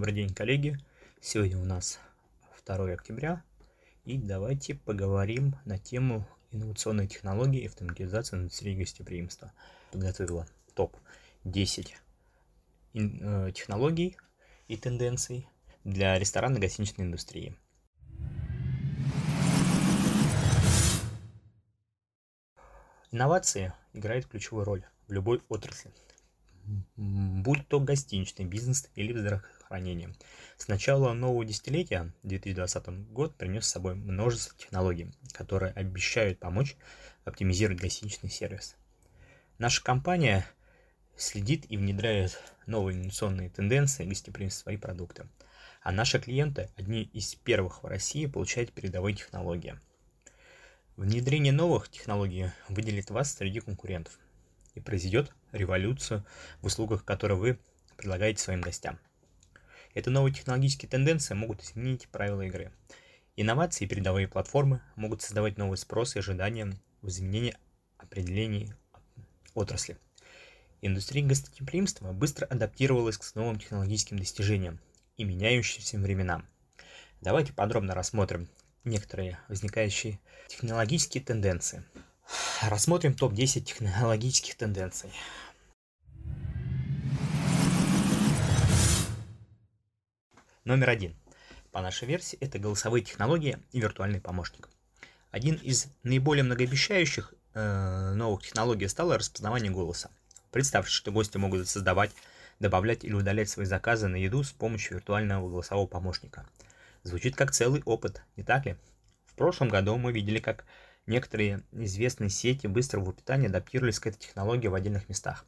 Добрый день, коллеги. Сегодня у нас 2 октября. И давайте поговорим на тему инновационной технологии и автоматизации индустрии гостеприимства. Подготовила топ-10 э, технологий и тенденций для ресторанно-гостиничной индустрии. Инновации играют ключевую роль в любой отрасли, будь то гостиничный бизнес или здравоохранение. С начала нового десятилетия, 2020 год, принес с собой множество технологий, которые обещают помочь оптимизировать гостиничный сервис. Наша компания следит и внедряет новые инновационные тенденции гостеприимства и продукты. А наши клиенты, одни из первых в России, получают передовые технологии – Внедрение новых технологий выделит вас среди конкурентов и произведет революцию в услугах, которые вы предлагаете своим гостям. Эти новые технологические тенденции могут изменить правила игры. Инновации и передовые платформы могут создавать новый спрос и ожидания в изменении определений отрасли. Индустрия гостеприимства быстро адаптировалась к новым технологическим достижениям и меняющимся временам. Давайте подробно рассмотрим некоторые возникающие технологические тенденции. Рассмотрим топ-10 технологических тенденций. Номер один. По нашей версии это голосовые технологии и виртуальный помощник. Один из наиболее многообещающих э, новых технологий стало распознавание голоса. Представьте, что гости могут создавать, добавлять или удалять свои заказы на еду с помощью виртуального голосового помощника – Звучит как целый опыт, не так ли? В прошлом году мы видели, как некоторые известные сети быстрого питания адаптировались к этой технологии в отдельных местах.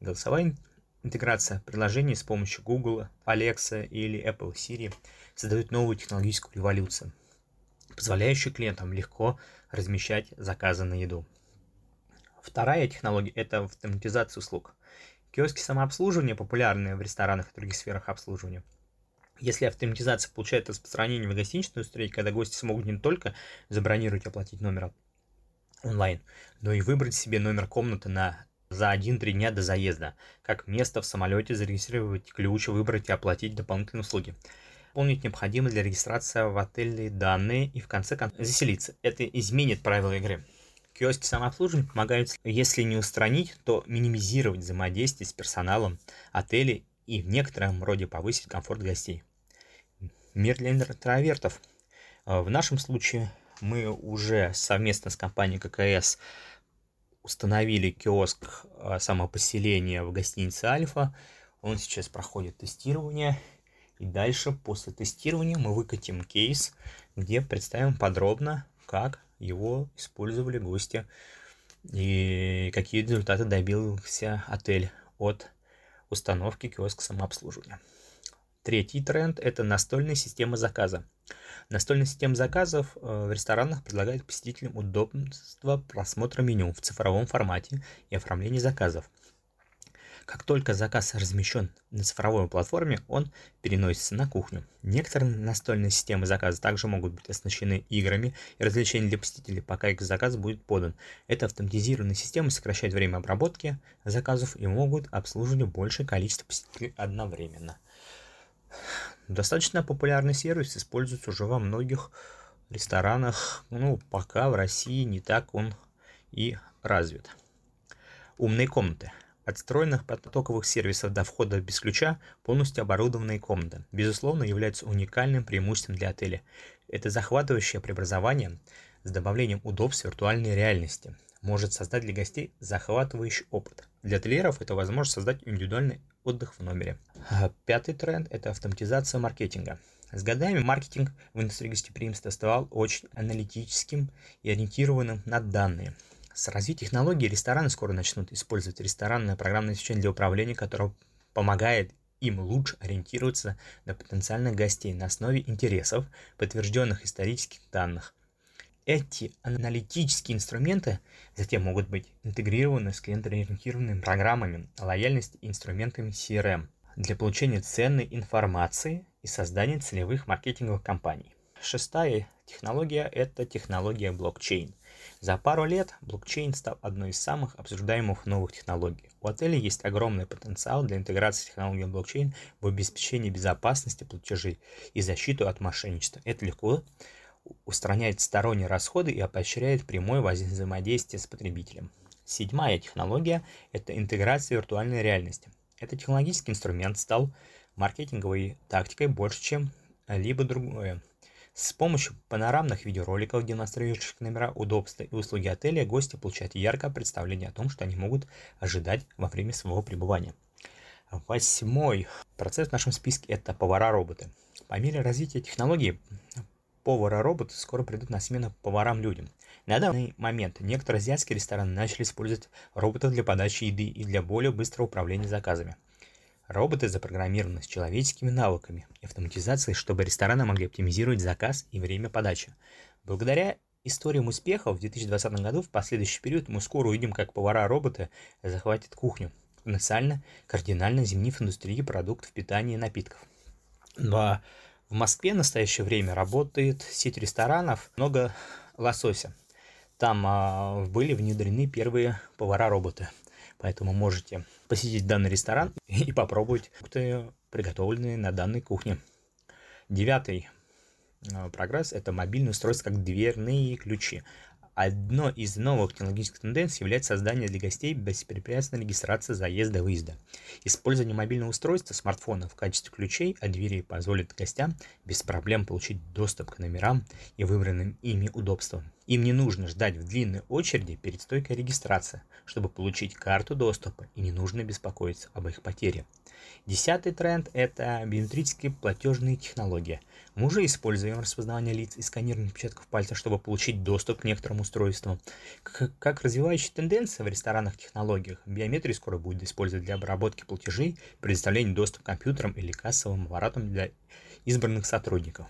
Голосовая интеграция приложений с помощью Google, Alexa или Apple Siri создает новую технологическую революцию, позволяющую клиентам легко размещать заказы на еду. Вторая технология – это автоматизация услуг. Киоски самообслуживания, популярные в ресторанах и других сферах обслуживания – если автоматизация получает распространение в гостиничной индустрии, когда гости смогут не только забронировать и оплатить номер онлайн, но и выбрать себе номер комнаты на за 1-3 дня до заезда, как место в самолете, зарегистрировать ключ, выбрать и оплатить дополнительные услуги. Помнить необходимо для регистрации в отеле данные и в конце концов заселиться. Это изменит правила игры. Киоски самообслуживания помогают, если не устранить, то минимизировать взаимодействие с персоналом отелей и в некотором роде повысить комфорт гостей. Мир для интровертов. А, в нашем случае мы уже совместно с компанией ККС установили киоск а, самопоселения в гостинице Альфа. Он сейчас проходит тестирование. И дальше, после тестирования, мы выкатим кейс, где представим подробно, как его использовали гости и какие результаты добился отель от установки киоска самообслуживания. Третий тренд – это настольная система заказа. Настольная система заказов э, в ресторанах предлагает посетителям удобство просмотра меню в цифровом формате и оформления заказов – как только заказ размещен на цифровой платформе, он переносится на кухню. Некоторые настольные системы заказа также могут быть оснащены играми и развлечениями для посетителей, пока их заказ будет подан. Эта автоматизированная система сокращает время обработки заказов и могут обслуживать большее количество посетителей одновременно. Достаточно популярный сервис используется уже во многих ресторанах, ну, пока в России не так он и развит. Умные комнаты – от встроенных потоковых сервисов до входа без ключа полностью оборудованные комнаты, безусловно, являются уникальным преимуществом для отеля. Это захватывающее преобразование с добавлением удобств виртуальной реальности может создать для гостей захватывающий опыт. Для ательеров это возможность создать индивидуальный отдых в номере. Пятый тренд – это автоматизация маркетинга. С годами маркетинг в индустрии гостеприимства стал очень аналитическим и ориентированным на данные. С развитием технологий рестораны скоро начнут использовать ресторанное программное обеспечение для управления, которое помогает им лучше ориентироваться на потенциальных гостей на основе интересов, подтвержденных исторических данных. Эти аналитические инструменты затем могут быть интегрированы с клиентоориентированными программами лояльности и инструментами CRM для получения ценной информации и создания целевых маркетинговых кампаний. шестая технология – это технология блокчейн. За пару лет блокчейн стал одной из самых обсуждаемых новых технологий. У отеля есть огромный потенциал для интеграции технологии блокчейн в обеспечении безопасности платежей и защиту от мошенничества. Это легко устраняет сторонние расходы и поощряет прямое взаимодействие с потребителем. Седьмая технология – это интеграция виртуальной реальности. Этот технологический инструмент стал маркетинговой тактикой больше, чем либо другое. С помощью панорамных видеороликов, демонстрирующих номера, удобства и услуги отеля, гости получают яркое представление о том, что они могут ожидать во время своего пребывания. Восьмой процесс в нашем списке – это повара-роботы. По мере развития технологий, повара-роботы скоро придут на смену поварам-людям. На данный момент некоторые азиатские рестораны начали использовать роботов для подачи еды и для более быстрого управления заказами. Роботы запрограммированы с человеческими навыками и автоматизацией, чтобы рестораны могли оптимизировать заказ и время подачи. Благодаря историям успеха в 2020 году в последующий период мы скоро увидим, как повара-роботы захватят кухню, потенциально кардинально изменив индустрию продуктов питания и напитков. Но в Москве в настоящее время работает сеть ресторанов много лосося. Там а, были внедрены первые повара-роботы. Поэтому можете посетить данный ресторан и попробовать продукты, приготовленные на данной кухне. Девятый э, прогресс – это мобильное устройство как дверные ключи. Одно из новых технологических тенденций является создание для гостей беспрепятственной регистрации заезда и выезда. Использование мобильного устройства смартфона в качестве ключей от двери позволит гостям без проблем получить доступ к номерам и выбранным ими удобствам. Им не нужно ждать в длинной очереди перед стойкой регистрации, чтобы получить карту доступа, и не нужно беспокоиться об их потере. Десятый тренд – это биометрические платежные технологии. Мы уже используем распознавание лиц и сканирование отпечатков пальца, чтобы получить доступ к некоторым устройствам. Как развивающая тенденция в ресторанных технологиях, биометрию скоро будет использовать для обработки платежей, предоставления доступа к компьютерам или кассовым аппаратам для избранных сотрудников.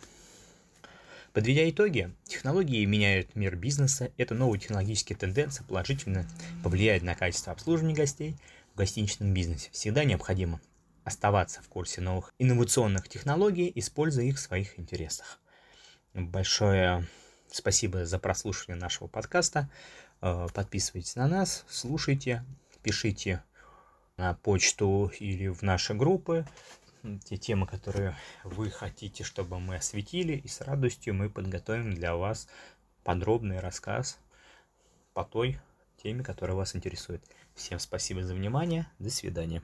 Подведя итоги, технологии меняют мир бизнеса, это новые технологические тенденции положительно повлияют на качество обслуживания гостей в гостиничном бизнесе. Всегда необходимо оставаться в курсе новых инновационных технологий, используя их в своих интересах. Большое спасибо за прослушивание нашего подкаста. Э, подписывайтесь на нас, слушайте, пишите на почту или в наши группы те темы, которые вы хотите, чтобы мы осветили, и с радостью мы подготовим для вас подробный рассказ по той теме, которая вас интересует. Всем спасибо за внимание, до свидания.